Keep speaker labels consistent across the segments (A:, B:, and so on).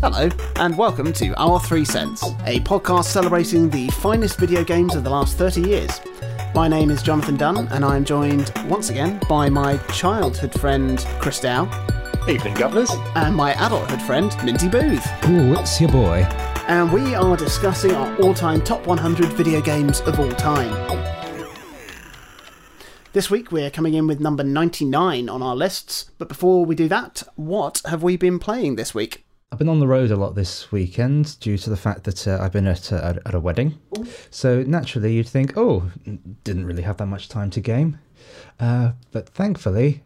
A: Hello, and welcome to Our Three Cents, a podcast celebrating the finest video games of the last 30 years. My name is Jonathan Dunn, and I am joined once again by my childhood friend Chris Dow
B: Evening, governors.
A: and my adulthood friend Minty Booth.
C: Ooh, it's your boy.
A: And we are discussing our all time top 100 video games of all time. This week we're coming in with number 99 on our lists, but before we do that, what have we been playing this week?
C: I've been on the road a lot this weekend due to the fact that uh, I've been at a, at a wedding. So naturally, you'd think, oh, didn't really have that much time to game. Uh, but thankfully,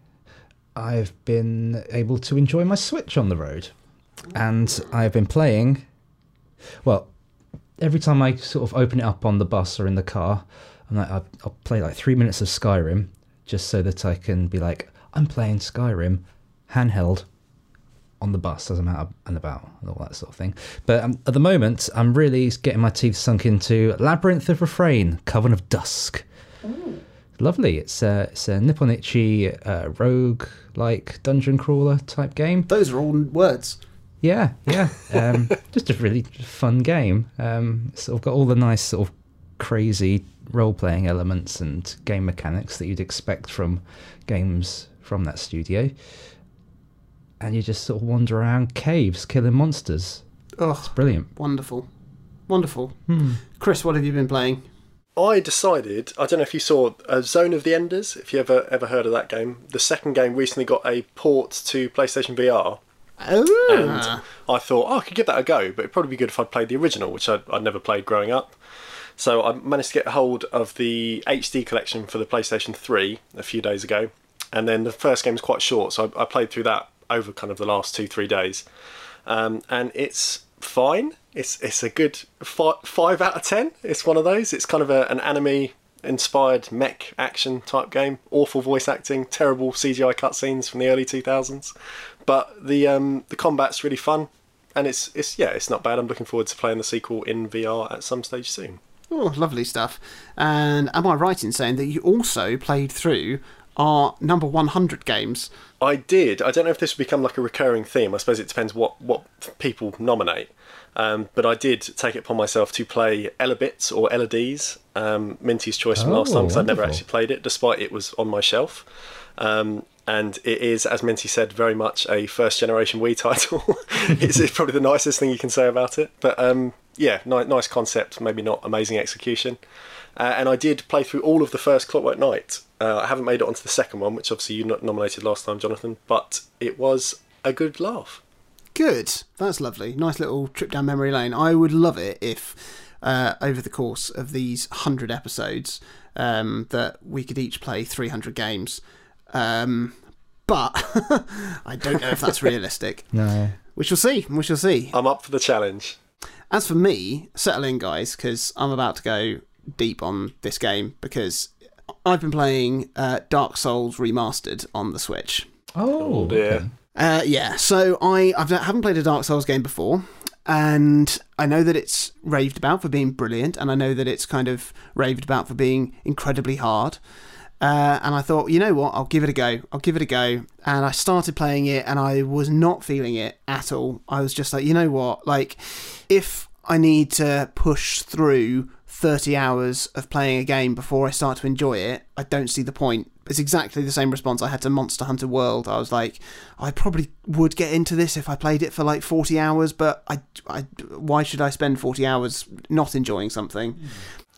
C: I've been able to enjoy my Switch on the road. And I've been playing. Well, every time I sort of open it up on the bus or in the car, I'm like, I'll, I'll play like three minutes of Skyrim just so that I can be like, I'm playing Skyrim handheld on the bus as I'm out and about and all that sort of thing. But um, at the moment, I'm really getting my teeth sunk into Labyrinth of Refrain, Coven of Dusk. Lovely. It's a, it's a Nippon Ichi uh, rogue like dungeon crawler type game.
A: Those are all words.
C: Yeah, yeah. Um, just a really fun game. Um, sort of got all the nice sort of crazy role playing elements and game mechanics that you'd expect from games from that studio. And you just sort of wander around caves killing monsters.
A: Oh, it's
C: Brilliant.
A: wonderful. Wonderful. Chris, what have you been playing?
B: I decided. I don't know if you saw uh, Zone of the Enders. If you ever ever heard of that game, the second game recently got a port to PlayStation VR,
A: Oh,
B: and I thought oh, I could give that a go. But it'd probably be good if I'd played the original, which I'd, I'd never played growing up. So I managed to get hold of the HD collection for the PlayStation 3 a few days ago, and then the first game is quite short, so I, I played through that over kind of the last two three days, um, and it's fine. It's it's a good fi- five out of ten. It's one of those. It's kind of a, an anime inspired mech action type game. Awful voice acting, terrible CGI cutscenes from the early two thousands, but the um, the combat's really fun, and it's it's yeah it's not bad. I'm looking forward to playing the sequel in VR at some stage soon.
A: oh, lovely stuff. And am I right in saying that you also played through our number 100 games?
B: I did. I don't know if this will become like a recurring theme. I suppose it depends what what people nominate. Um, but I did take it upon myself to play Elebits or Eledees, um, Minty's choice from last
C: Oh,
B: time because I'd never actually played it, despite it was on my shelf. Um, and it is, as Minty said, very much a first generation Wii title. it's, it's probably the nicest thing you can say about it. But um, yeah, ni- nice concept, maybe not amazing execution. Uh, and I did play through all of the first Clockwork Knight. Uh, I haven't made it onto the second one, which obviously you nominated last time, Jonathan, but it was a good laugh.
A: Good. That's lovely. Nice little trip down memory lane. I would love it if, uh, over the course of these 100 episodes, um, that we could each play 300 games. Um, but I don't know if that's realistic.
C: No.
A: We shall see. We shall see.
B: I'm up for the challenge.
A: As for me, settle in, guys, because I'm about to go deep on this game because I've been playing uh, Dark Souls Remastered on the Switch.
C: Oh,
B: dear.
C: okay.
A: Uh, yeah, so I I've, I haven't played a Dark Souls game before, and I know that it's raved about for being brilliant, and I know that it's kind of raved about for being incredibly hard. Uh, and I thought, you know what, I'll give it a go. I'll give it a go. And I started playing it, and I was not feeling it at all. I was just like, you know what, like, if I need to push through 30 hours of playing a game before I start to enjoy it, I don't see the point. It's exactly the same response I had to Monster Hunter World. I was like, I probably would get into this if I played it for like 40 hours, but I, I, why should I spend 40 hours not enjoying something hmm.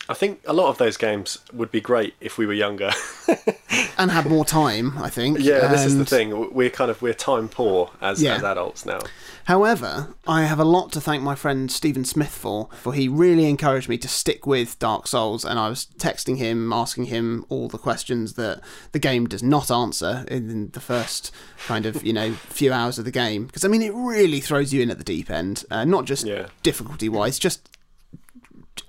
B: I think a lot of those games would be great if we were younger.
A: and had more time? I think.
B: yeah, this is the thing. We're kind of we're time poor as
A: Yeah.
B: as adults now.
A: However, I have a lot to thank my friend Stephen Smith for, for he really encouraged me to stick with Dark Souls, and I was texting him, asking him all the questions that the game does not answer in the first kind of, you know, few hours of the game. Because, I mean, it really throws you in at the deep end, uh, not just
B: Yeah.
A: difficulty wise, just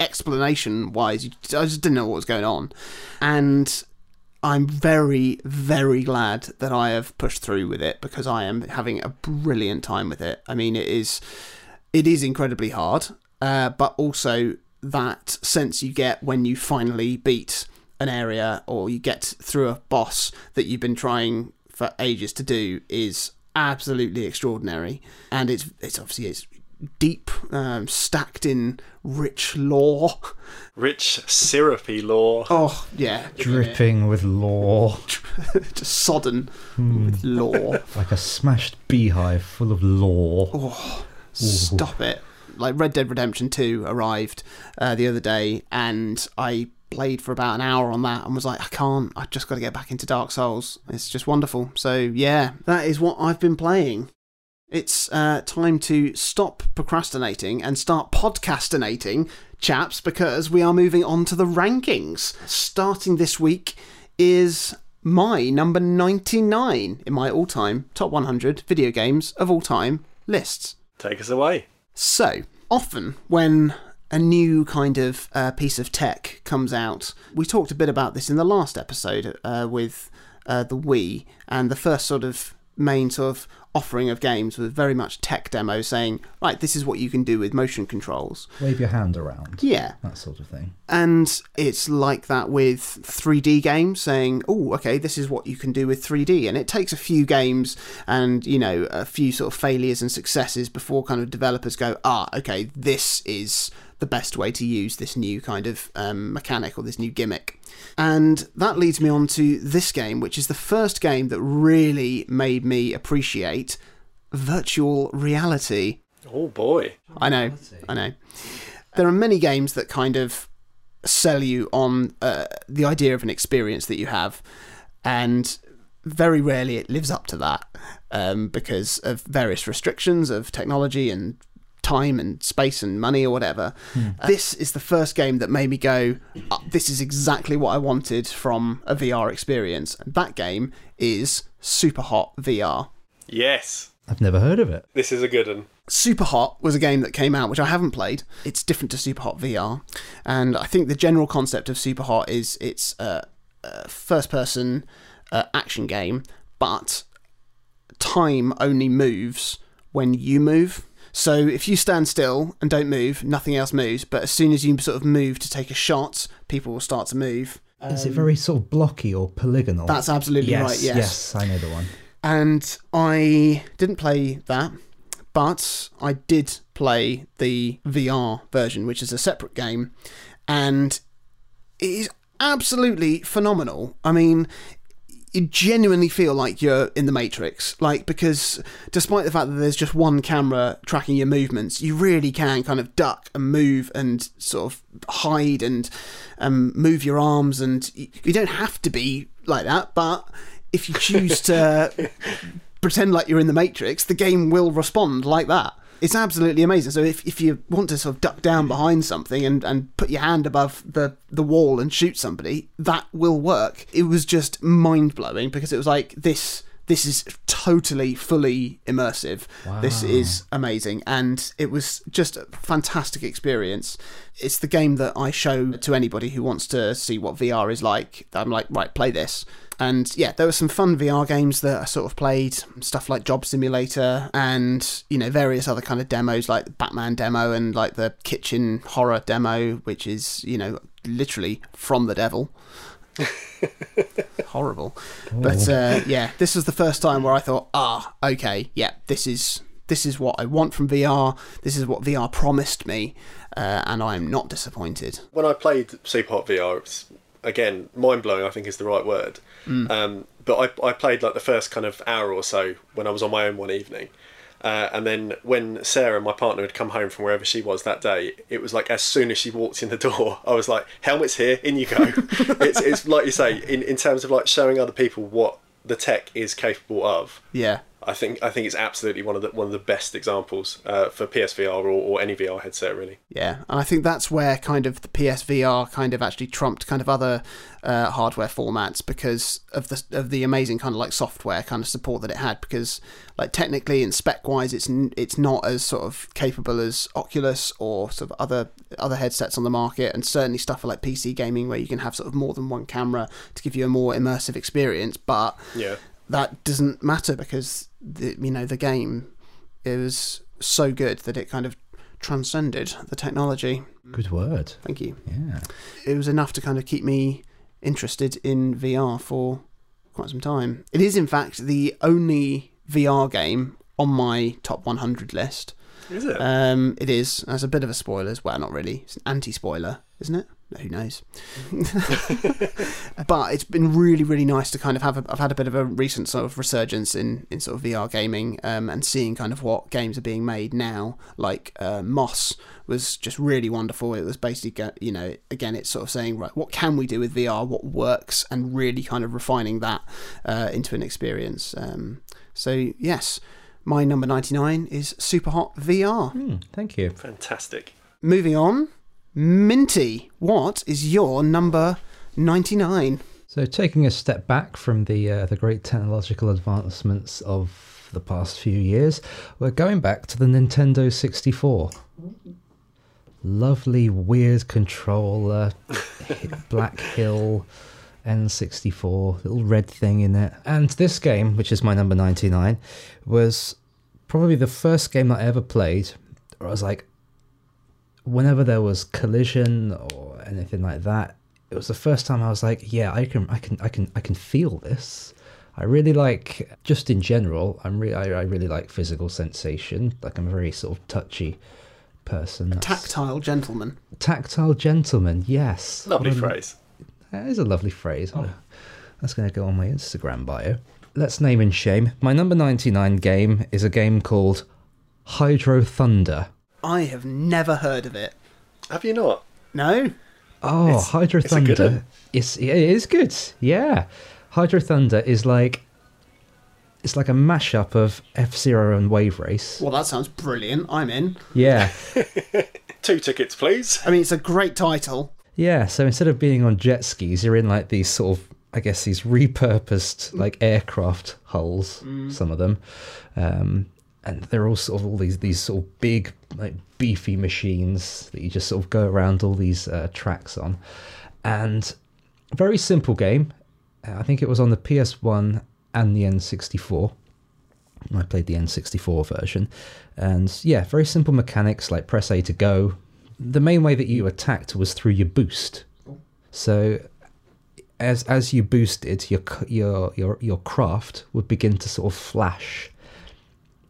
A: explanation wise. I just didn't know what was going on. And I'm very, very glad that I have pushed through with it because I am having a brilliant time with it. I mean, it is, it is incredibly hard, uh, but also that sense you get when you finally beat an area or you get through a boss that you've been trying for ages to do is absolutely extraordinary. And it's it's obviously it's deep, um, stacked in rich lore.
B: Rich, syrupy lore.
A: Oh yeah,
C: Dripping with lore,
A: just sodden with lore.
C: like a smashed beehive full of lore.
A: Oh, stop it! Like Red Dead Redemption Two arrived uh, the other day, and I played for about an hour on that and was like, I can't. I just got to get back into Dark Souls. It's just wonderful. So yeah, that is what I've been playing. It's uh, time to stop procrastinating and start podcastinating, chaps, because we are moving on to the rankings. Starting this week is my number 99 in my all time top 100 video games of all time lists.
B: Take us away.
A: So, often when a new kind of uh, piece of tech comes out, we talked a bit about this in the last episode uh, with uh, the Wii, and the first sort of main sort of offering of games was very much tech demo saying, right, this is what you can do with motion controls.
C: Wave your hand around.
A: Yeah.
C: That sort of thing.
A: And it's like that with 3D games saying, oh, okay, this is what you can do with 3D. And it takes a few games and, you know, a few sort of failures and successes before kind of developers go, ah, okay, this is the best way to use this new kind of um, mechanic or this new gimmick. And that leads me on to this game, which is the first game that really made me appreciate virtual reality.
B: Oh boy.
A: I know, I know. There are many games that kind of sell you on uh, the idea of an experience that you have, and very rarely it lives up to that um, because of various restrictions of technology and time and space and money or whatever. This is the first game that made me go, "Uh, this is exactly what I wanted from a VR experience. And that game is Superhot VR.
B: Yes.
C: I've never heard of it.
B: This is a good one.
A: Superhot was a game that came out, which I haven't played. It's different to Superhot VR, and I think the general concept of Superhot is it's a, a first-person uh, action game, but time only moves when you move. So if you stand still and don't move, nothing else moves. But as soon as you sort of move to take a shot, people will start to move.
C: Is it um, very sort of blocky or polygonal?
A: That's absolutely
C: yes,
A: right. Yes.
C: yes, I know the one.
A: and I didn't play that, but I did play the VR version, which is a separate game, and it is absolutely phenomenal. I mean, you genuinely feel like you're in the Matrix, like because despite the fact that there's just one camera tracking your movements, you really can kind of duck and move and sort of hide and um, move your arms, and you you don't have to be like that, but if you choose to pretend like you're in the Matrix, the game will respond like that. It's absolutely amazing. So if, if you want to sort of duck down behind something and, and put your hand above the, the wall and shoot somebody, that will work. It was just mind blowing because it was like this this is totally fully immersive. This is amazing and it was just a fantastic experience. It's the game that I show to anybody who wants to see what VR is like. I'm like, right, play this. And yeah, there were some fun VR games that I sort of played, stuff like Job Simulator and, you know, various other kind of demos like the Batman demo and like the kitchen horror demo, which is, you know, literally from the devil. Horrible. But uh, yeah, this was the first time where I thought, ah, okay, yeah, this is this is what I want from VR. This is what VR promised me, uh, and I am not disappointed.
B: When I played Superhot VR, it was, again, mind blowing, I think is the right word. Um, but I, I played like the first kind of hour or so when I was on my own one evening. Uh, and then when Sarah, my partner, had come home from wherever she was that day, it was like as soon as she walked in the door, I was like, "Helmet's here, in you go." it's, it's like you say, in, in terms of like showing other people what the tech is capable of.
A: Yeah,
B: I think I think it's absolutely one of the one of the best examples uh, for PSVR or, or any VR headset really.
A: yeah, and I think that's where kind of the PSVR kind of actually trumped kind of other uh, hardware formats because of the of the amazing kind of like software kind of support that it had. Because like technically and spec wise, it's n- it's not as sort of capable as Oculus or sort of other other headsets on the market, and certainly stuff like PC gaming where you can have sort of more than one camera to give you a more immersive experience. But
B: Yeah.
A: That doesn't matter because the, you know the game is so good that it kind of transcended the technology.
C: Good word.
A: Thank you.
C: Yeah.
A: It was enough to kind of keep me interested in VR for quite some time. It is in fact the only VR game on my top 100 list.
B: Is it?
A: Um, it is. That's a bit of a spoiler. Well, not really. It's an anti-spoiler, isn't it? Who knows? but it's been really, really nice to kind of have. A, I've had a bit of a recent sort of resurgence in, in sort of VR gaming um, and seeing kind of what games are being made now. Like uh, Moss was just really wonderful. It was basically, you know, again, it's sort of saying, right, what can we do with VR? What works? And really kind of refining that uh, into an experience. Um, so yes, my number ninety nine is Superhot VR.
C: Hmm, thank you.
B: Fantastic.
A: Moving on, Minty, what is your number 99?
C: So, taking a step back from the uh, the great technological advancements of the past few years, we're going back to the Nintendo 64. Lovely, weird controller, Black Hill N64, little red thing in it. And this game, which is my number 99, was probably the first game I ever played where I was like, whenever there was collision or anything like that, it was the first time I was like, yeah, I can, I can, I can, I can feel this. I really like, just in general, I'm really, I, I really like physical sensation. Like I'm a very sort of touchy person. That's-
A: Tactile gentleman.
C: Tactile gentleman, yes.
B: Lovely
C: What a-
B: phrase.
C: That is a lovely phrase. Oh, That's going to go on my Instagram bio. Let's name and shame. My number 99 game is a game called Hydro Thunder.
A: I have never heard of it.
B: Have you not?
A: No?
C: Oh,
B: It's-
C: Hydro
B: it's a good
C: Thunder.
B: one.
C: It's it is good. Yeah, Hydro Thunder is like it's like a mashup of F Zero and Wave Race.
A: Well, that sounds brilliant. I'm in.
C: Yeah,
B: Two tickets, please.
A: I mean, it's a great title.
C: Yeah. So instead of being on jet skis, you're in like these sort of I guess these repurposed like aircraft hulls. Some of them, um, and they're all sort of all these these sort of big like beefy machines that you just sort of go around all these uh, tracks on, and very simple game. Uh, I think it was on the PS1 and the N64. I played the N64 version, and yeah, very simple mechanics like press A to go. The main way that you attacked was through your boost. So, as as you boosted, your your your your craft would begin to sort of flash,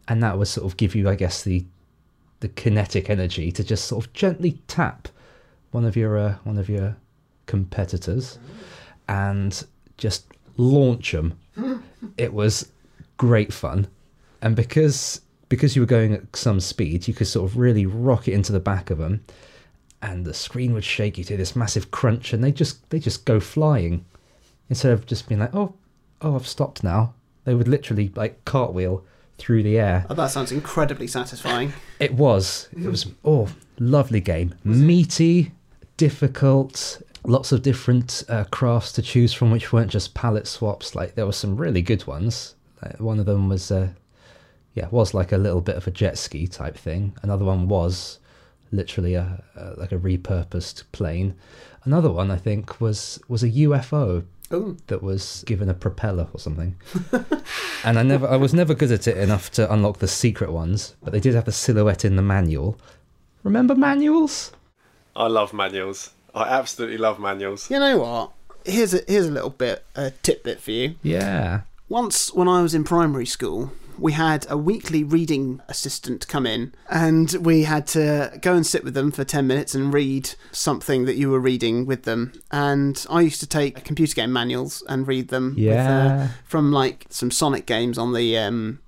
C: and that would sort of give you, I guess, the the kinetic energy to just sort of gently tap one of your uh, one of your competitors and just launch them. it was great fun, and because because you were going at some speed, you could sort of really rock it into the back of them, and the screen would shake you to this massive crunch, and they just they just go flying instead of just being like, oh, oh, I've stopped now. They would literally like cartwheel through the air.
A: Oh, that sounds incredibly satisfying.
C: It was. It was. Oh, lovely game. Meaty, difficult. Lots of different uh, crafts to choose from, which weren't just palette swaps. Like there were some really good ones. Like, one of them was, uh, yeah, was like a little bit of a jet ski type thing. Another one was literally a, a like a repurposed plane. Another one I think was was a UFO
A: Oh,
C: that was given a propeller or something. and I never I was never good at it enough to unlock the secret ones, but they did have a silhouette in the manual. Remember manuals?
B: I love manuals. I absolutely love manuals.
A: you know what? Here's a here's a little bit a tidbit for you.
C: Yeah.
A: Once, when I was in primary school, we had a weekly reading assistant come in, and we had to go and sit with them for 10 minutes and read something that you were reading with them. And I used to take computer game manuals and read them with, uh, from like some Sonic games on the um,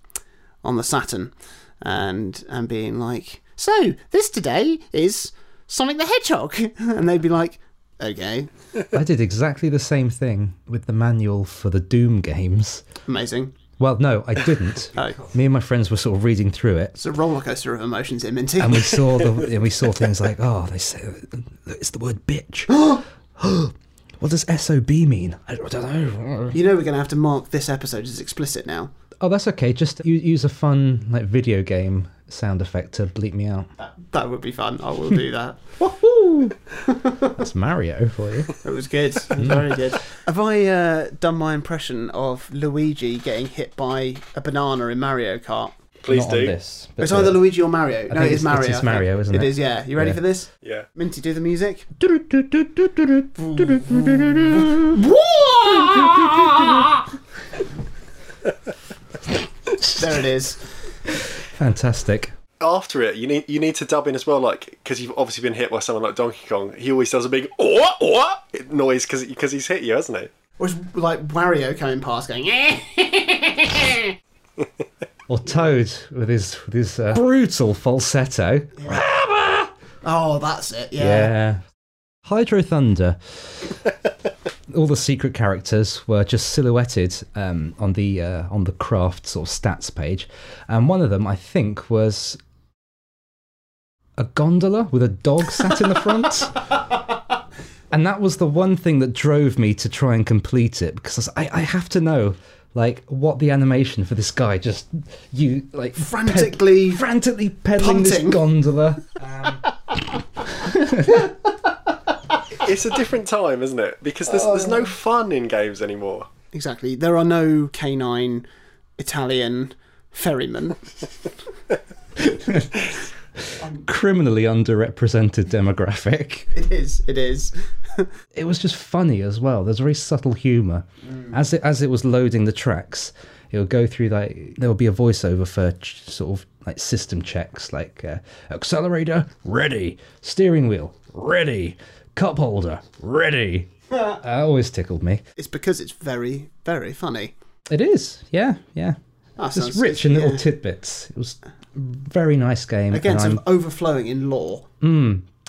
A: on the Saturn, and and being like, so this today is Sonic the Hedgehog, and they'd be like, okay,
C: I did exactly the same thing with the manual for the Doom games.
A: amazing.
C: Well, no, I didn't. Me and my friends were sort of reading through it,
A: it's a roller coaster of emotions Minty.
C: and we saw the and we saw things like, oh, they say it's the word bitch. what does sob mean? I don't know.
A: You know we're going to have to mark this episode as explicit now.
C: Oh, that's okay. Just use a fun like video game sound effect to bleep me out.
A: That, that would be fun. I will do that.
C: That's Mario for you.
A: It was good. It was very good. Have I uh, done my impression of Luigi getting hit by a banana in Mario Kart?
B: Please
C: Not
B: do.
C: on this. but,
A: It's either Luigi or Mario. no, it is Mario.
C: it is Mario, isn't it?
A: It is, yeah. You ready
C: Yeah.
A: for this?
B: Yeah.
A: Minty, do the music. there it is.
C: Fantastic.
B: after it, you need you need to dub in as well, like because you've obviously been hit by someone like Donkey Kong. He always does a big what what noise because because he's hit you, hasn't he?
A: Or it's like Wario coming past going,
C: Or Toad with his with his uh, brutal falsetto.
A: oh, that's it, yeah.
C: Yeah. Hydro Thunder. All the secret characters were just silhouetted um, on the uh, on the craft sort of stats page, and one of them I think was a gondola with a dog sat in the front. And that was the one thing that drove me to try and complete it because I, I have to know like what the animation for this guy just you like ped-
A: Frantically
C: frantically pedaling this gondola.
B: It's a different time, isn't it? Because there's there's no fun in games anymore.
A: Exactly. There are no canine Italian ferrymen.
C: criminally underrepresented demographic.
A: It is. It is.
C: It was just funny as well. There's very subtle humour. As it as it was loading the tracks, it would go through like there would be a voiceover for ch- sort of like system checks, like uh, accelerator ready, steering wheel ready, cup holder ready. that always tickled me.
A: It's because it's very, very funny.
C: It is, yeah, yeah.
A: Ah,
C: It's
A: sounds-
C: rich in little
A: yeah.
C: tidbits. It was a very nice game.
A: Again,
C: and
A: sort
C: I'm,
A: overflowing in lore.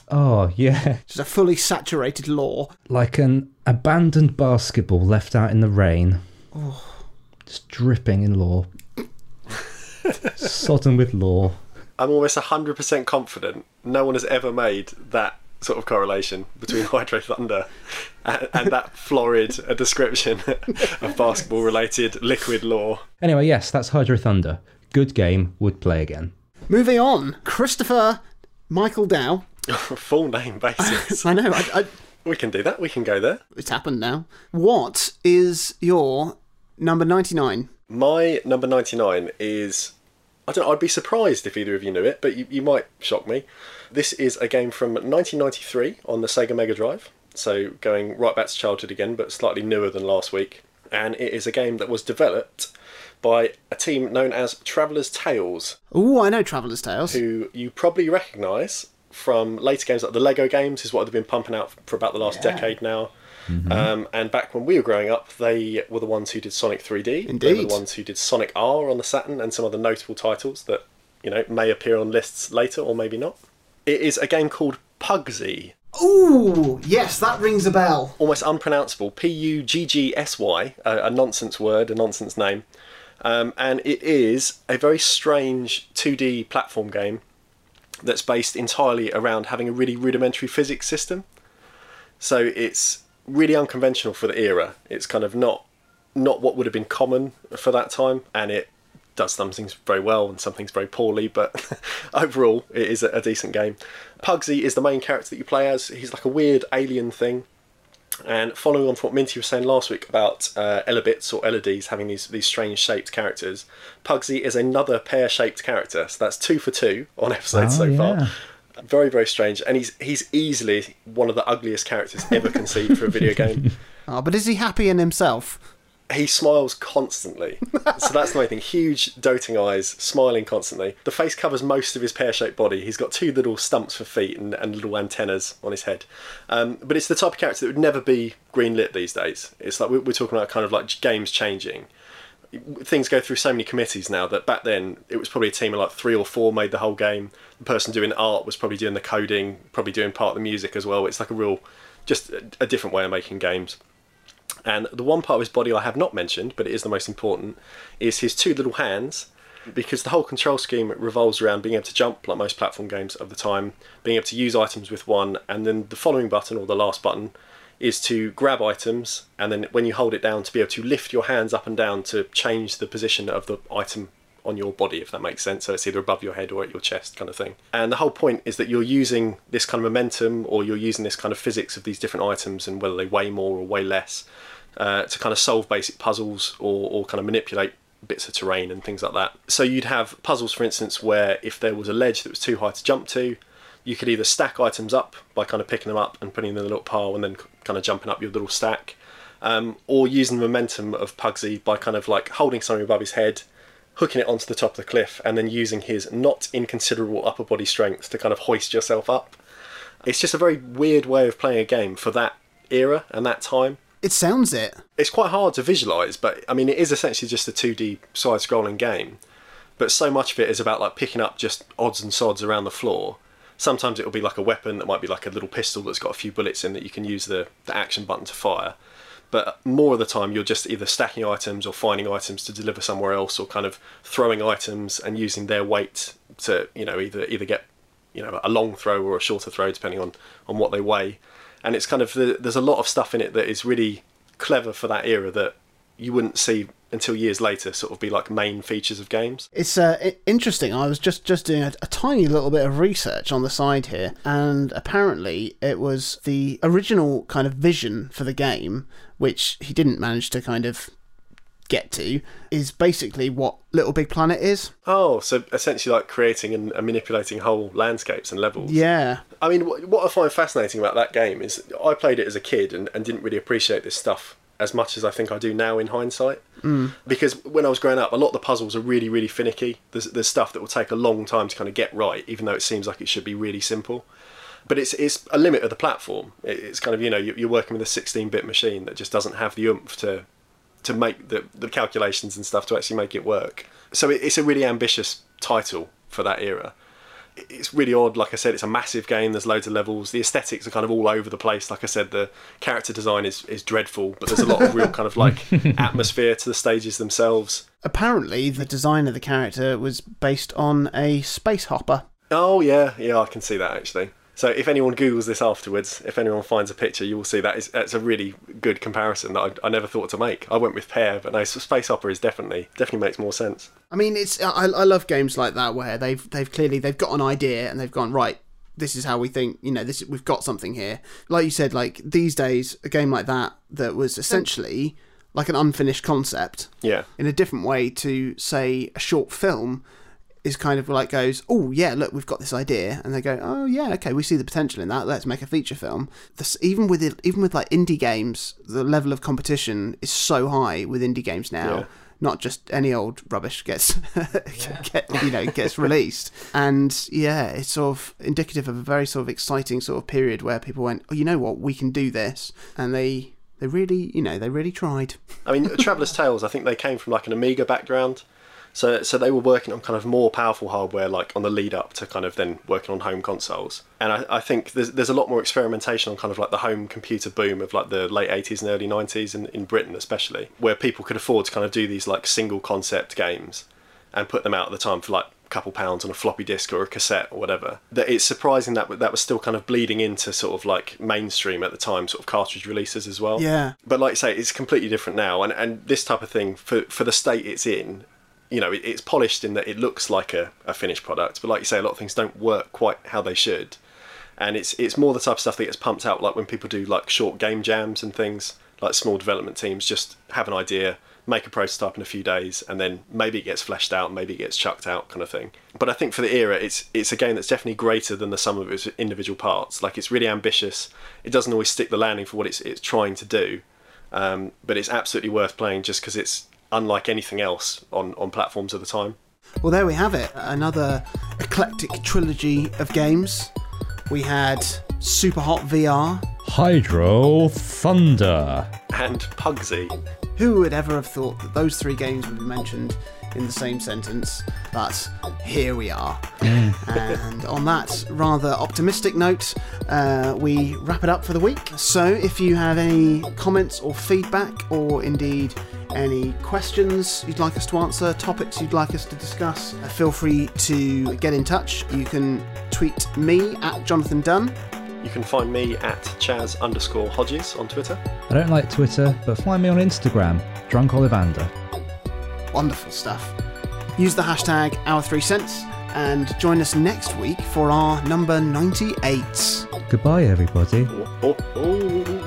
C: oh yeah,
A: Just a fully saturated lore.
C: like an abandoned basketball left out in the rain. Just dripping in lore. Sodden with lore.
B: I'm almost 100% confident no one has ever made that sort of correlation between Hydro Thunder and, and that florid a description of basketball related liquid lore.
C: Anyway, yes, that's Hydro Thunder. Good game, would play again.
A: Moving on, Christopher Michael Dow.
B: Full name basis.
A: I know, I, I,
B: we can do that, we can go there.
A: it's happened now. What is your number 99?
B: My number 99 is. I don't know, I'd be surprised if either of you knew it, but you, you might shock me. This is a game from 1993 on the Sega Mega Drive, so going right back to childhood again, but slightly newer than last week. And it is a game that was developed by a team known as Traveller's Tales,
A: Oh, I know Traveller's Tales.
B: who you probably recognise from later games like the Lego games, is what they've been pumping out for about the last decade now. Um, and back when we were growing up, they were the ones who did Sonic 3D. They were
A: Indeed.
B: the ones who did Sonic R on the Saturn and some other notable titles that you know may appear on lists later or maybe not. It is a game called Puggsy,
A: Ooh, yes, that rings a bell.
B: almost unpronounceable. P U G G S Y, a, a nonsense word, a nonsense name. Um, and it is a very strange 2D platform game that's based entirely around having a really rudimentary physics system. So it's really unconventional for the era. It's kind of not not what would have been common for that time, and it does some things very well and some things very poorly. But overall, it is a, decent game. Puggsy is the main character that you play as. He's like a weird alien thing. And following on from what Minty was saying last week about uh, Elebits or Eledees having these, these strange shaped characters, Puggsy is another pear shaped character. So that's two for two on episodes
C: Oh,
B: so
C: yeah.
B: far. Very, very strange. And he's he's easily one of the ugliest characters ever conceived for a video game.
A: Oh, but is he happy in himself?
B: He smiles constantly. so that's the main thing. Huge, doting eyes, smiling constantly. The face covers most of his pear shaped body. He's got two little stumps for feet and, and little antennas on his head. Um, but it's the type of character that would never be greenlit these days. It's like we're, we're talking about kind of like games changing. Things go through so many committees now that back then it was probably a team of like three or four made the whole game. The person doing art was probably doing the coding, probably doing part of the music as well. It's like a real, just a, different way of making games. And the one part of his body I have not mentioned, but it is the most important, is his two little hands. Because the whole control scheme revolves around being able to jump, like most platform games of the time, being able to use items with one, and then the following button, or the last button, is to grab items, and then when you hold it down, to be able to lift your hands up and down to change the position of the item on your body, if that makes sense. So it's either above your head or at your chest, kind of thing. And the whole point is that you're using this kind of momentum, or you're using this kind of physics of these different items, and whether they weigh more or weigh less, uh, to kind of solve basic puzzles or, or kind of manipulate bits of terrain and things like that. So you'd have puzzles, for instance, where if there was a ledge that was too high to jump to, you could either stack items up by kind of picking them up and putting them in a little pile and then kind of jumping up your little stack, um, or using the momentum of Puggsy by kind of like holding something above his head hooking it onto the top of the cliff, and then using his not inconsiderable upper body strength to kind of hoist yourself up. It's just a very weird way of playing a game for that era and that time.
A: It sounds it.
B: It's quite hard to visualize, but I mean, it is essentially just a 2D side scrolling game. But so much of it is about like picking up just odds and sods around the floor. Sometimes it'll be like a weapon that might be like a little pistol that's got a few bullets in that you can use the, the action button to fire. But more of the time, you're just either stacking items or finding items to deliver somewhere else, or kind of throwing items and using their weight to, you know, either either get, you know, a long throw or a shorter throw depending on on what they weigh. And it's kind of there's a lot of stuff in it that is really clever for that era that you wouldn't see until years later sort of be like main features of games.
A: It's uh, interesting. I was just just doing a, a tiny little bit of research on the side here, and apparently it was the original kind of vision for the game, which he didn't manage to kind of get to, is basically what LittleBigPlanet is.
B: Oh, so essentially like creating and, and manipulating whole landscapes and levels.
A: Yeah,
B: I mean, wh- what I find fascinating about that game is I played it as a kid and, and didn't really appreciate this stuff as much as I think I do now in hindsight. Mm. Because when I was growing up, a lot of the puzzles are really, really finicky. There's, there's stuff that will take a long time to kind of get right, even though it seems like it should be really simple. But it's it's a limit of the platform. It's kind of you know you- you're working with a 16-bit machine that just doesn't have the oomph to to make the the calculations and stuff to actually make it work. So it's a really ambitious title for that era it's really odd. Like I said, it's a massive game. There's loads of levels. The aesthetics are kind of all over the place. Like I said, the character design is, is dreadful, but there's a lot of real kind of like atmosphere to the stages themselves.
A: apparently the design of the character was based on a space hopper.
B: Oh yeah, yeah, I can see that actually. So if anyone googles this afterwards, if anyone finds a picture, you will see that is that's a really good comparison that I, I never thought to make. I went with Pear, but no, Space Opera is definitely definitely makes more sense.
A: I mean, it's I, I love games like that where they've they've clearly they've got an idea and they've gone right. This is how we think. You know, this we've got something here. Like you said, like these days, a game like that that was essentially like an unfinished concept
B: Yeah,
A: in a different way to say a short film is kind of like goes, oh yeah, look, we've got this idea, and they go, oh yeah, okay, we see the potential in that. Let's make a feature film. This, even with it, even with like indie games, the level of competition is so high with indie games now.
B: Yeah.
A: Not just any old rubbish gets, get, you know, gets released, and yeah, it's sort of indicative of a very sort of exciting sort of period where people went, oh, you know what, we can do this, and they, they really, you know, they really tried.
B: I mean, Traveller's Tales. I think they came from like an Amiga background, so so they were working on kind of more powerful hardware, like on the lead up to kind of then working on home consoles. And I, I think there's there's a lot more experimentation on kind of like the home computer boom of like the late 80s and early 90s in, in Britain especially, where people could afford to kind of do these like single concept games and put them out at the time for like a couple pounds on a floppy disk or a cassette or whatever. That it's surprising that that was still kind of bleeding into sort of like mainstream at the time, sort of cartridge releases as well.
A: Yeah.
B: But like I say, it's completely different now, and and this type of thing for for the state it's in, you know, it, it's polished in that it looks like a, a finished product. But like you say, a lot of things don't work quite how they should, and it's it's more the type of stuff that gets pumped out, like when people do like short game jams and things. Like small development teams just have an idea, make a prototype in a few days, and then maybe it gets fleshed out, maybe it gets chucked out, kind of thing. But I think for the era, it's it's a game that's definitely greater than the sum of its individual parts. Like it's really ambitious. It doesn't always stick the landing for what it's it's trying to do, um, but it's absolutely worth playing just because it's unlike anything else on on platforms of the time.
A: Well, there we have it. Another eclectic trilogy of games. We had Superhot VR.
C: Hydro Thunder.
B: And Puggsy,
A: Who would ever have thought that those three games would be mentioned in the same sentence? But here we are. and on that rather optimistic note, uh, we wrap it up for the week. So if you have any comments or feedback, or indeed any questions you'd like us to answer, topics you'd like us to discuss, uh, feel free to get in touch. You can tweet me at Jonathan Dunn.
B: you can find me at Chaz underscore Hodges on Twitter.
C: I don't like Twitter, but find me on Instagram, Drunk Ollivander.
A: Wonderful stuff. Use the hashtag Our3Cents and join us next week for our number 98.
C: Goodbye, everybody.
B: Oh, oh, oh.